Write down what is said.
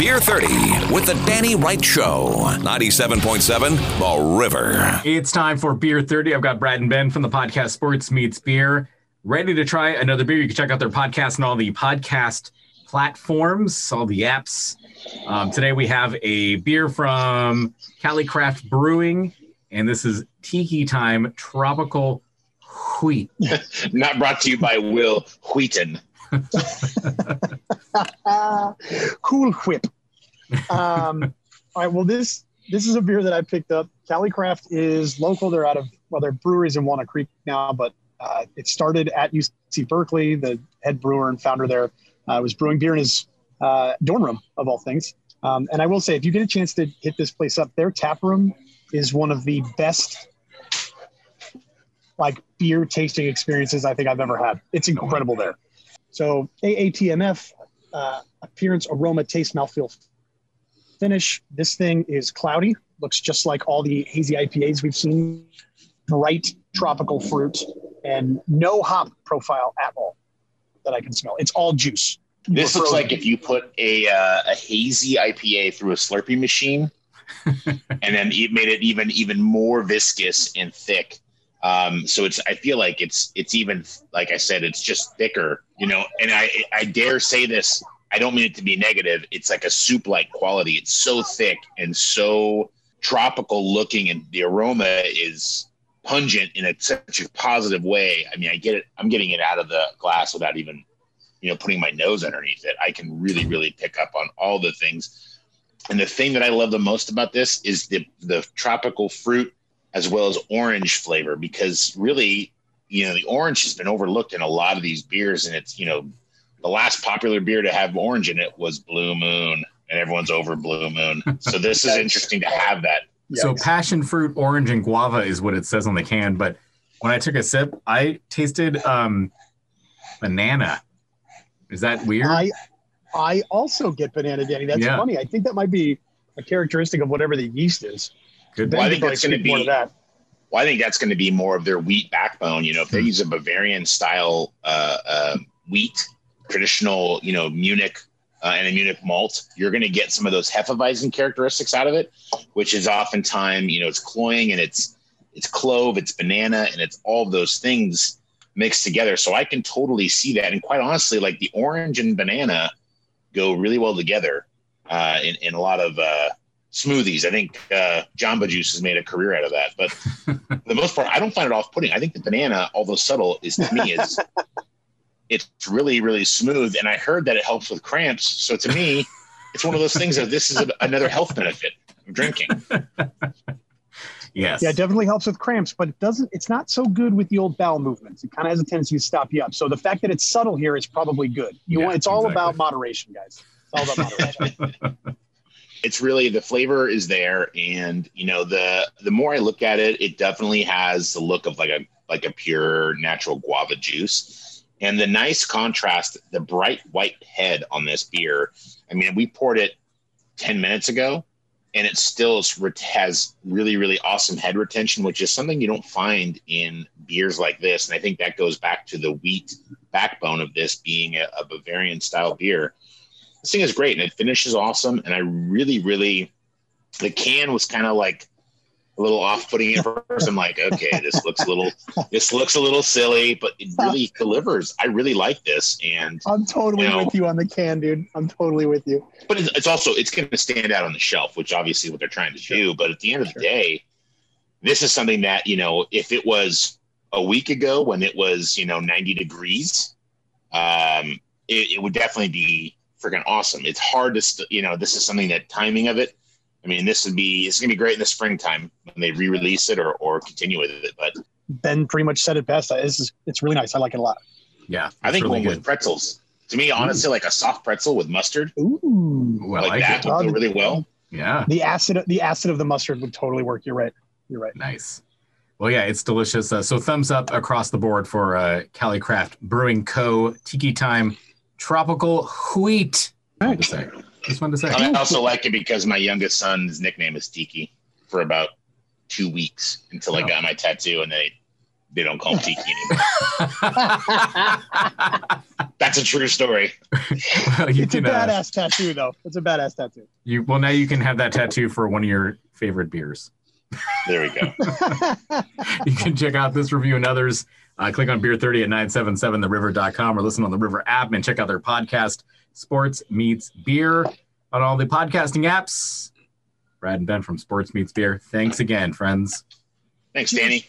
Beer 30 with the Danny Wright Show. 97.7 The River. It's time for Beer 30. I've got Brad and Ben from the podcast Sports Meets Beer ready to try another beer. You can check out their podcast and all the podcast platforms, all the apps. Um, today we have a beer from Calicraft Brewing, and this is Tiki Time Tropical Wheat. Not brought to you by Wil Wheaton. cool whip. Um, all right. Well, this this is a beer that I picked up. Calicraft is local. They're out of well, they're breweries in Walnut Creek now, but uh, it started at UC Berkeley. The head brewer and founder there uh, was brewing beer in his uh, dorm room, of all things. Um, and I will say, if you get a chance to hit this place up, their tap room is one of the best like beer tasting experiences I think I've ever had. It's incredible there. So AATMF, uh, appearance, aroma, taste, mouthfeel, finish. This thing is cloudy. Looks just like all the hazy IPAs we've seen. Bright tropical fruit and no hop profile at all that I can smell. It's all juice. This looks like if you put a uh, a hazy IPA through a Slurpee machine, and then it made it even even more viscous and thick. Um, so it's I feel like it's it's even like I said, it's just thicker, you know. And I I dare say this. I don't mean it to be negative. It's like a soup like quality. It's so thick and so tropical looking, and the aroma is pungent in a, such a positive way. I mean, I get it. I'm getting it out of the glass without even, you know, putting my nose underneath it. I can really, really pick up on all the things. And the thing that I love the most about this is the the tropical fruit as well as orange flavor because really, you know, the orange has been overlooked in a lot of these beers, and it's you know, the last popular beer to have orange in it was Blue Moon, and everyone's over Blue Moon. So this is interesting to have that so passion fruit, orange, and guava is what it says on the can. But when I took a sip, I tasted um, banana. Is that weird? I I also get banana, Danny. That's yeah. funny. I think that might be a characteristic of whatever the yeast is. Good. Well, I think that's going to be. That. Well, I think that's going to be more of their wheat backbone. You know, if they hmm. use a Bavarian style uh, uh, wheat, traditional, you know, Munich uh, and a Munich malt, you're going to get some of those Hefeweizen characteristics out of it, which is oftentimes, you know, it's cloying and it's it's clove, it's banana, and it's all those things mixed together. So I can totally see that. And quite honestly, like the orange and banana go really well together uh, in, in a lot of uh, smoothies. I think uh, Jamba Juice has made a career out of that. But for the most part, I don't find it off putting. I think the banana, although subtle, is to me is it's really really smooth and i heard that it helps with cramps so to me it's one of those things that this is a, another health benefit of drinking yes yeah it definitely helps with cramps but it doesn't it's not so good with the old bowel movements it kind of has a tendency to stop you up so the fact that it's subtle here is probably good you yeah, want it's all exactly. about moderation guys it's all about moderation it's really the flavor is there and you know the the more i look at it it definitely has the look of like a like a pure natural guava juice and the nice contrast, the bright white head on this beer. I mean, we poured it 10 minutes ago and it still has really, really awesome head retention, which is something you don't find in beers like this. And I think that goes back to the wheat backbone of this being a, a Bavarian style beer. This thing is great and it finishes awesome. And I really, really, the can was kind of like a little off-putting at first. I'm like, okay, this looks a little, this looks a little silly, but it really delivers. I really like this, and I'm totally you know, with you on the can, dude. I'm totally with you. But it's, it's also it's going to stand out on the shelf, which obviously what they're trying to sure. do. But at the end of sure. the day, this is something that you know, if it was a week ago when it was you know 90 degrees, um, it, it would definitely be freaking awesome. It's hard to, st- you know, this is something that timing of it I mean, this would be it's gonna be great in the springtime when they re-release it or or continue with it. But Ben pretty much said it best. This is it's really nice. I like it a lot. Yeah, I think really one with pretzels. To me, honestly, Ooh. like a soft pretzel with mustard. Ooh, like, like that it. would go really well. Yeah, the acid the acid of the mustard would totally work. You're right. You're right. Nice. Well, yeah, it's delicious. Uh, so thumbs up across the board for uh, Calicraft Brewing Co. Tiki Time Tropical Wheat. Right. Just wanted to say. I also like it because my youngest son's nickname is Tiki for about two weeks until oh. I got my tattoo, and they they don't call him Tiki anymore. That's a true story. you it's a can, uh, badass tattoo, though. It's a badass tattoo. you well now you can have that tattoo for one of your favorite beers. There we go. you can check out this review and others. Uh, click on Beer 30 at 977theriver.com or listen on the River app and check out their podcast, Sports Meets Beer, on all the podcasting apps. Brad and Ben from Sports Meets Beer. Thanks again, friends. Thanks, Danny.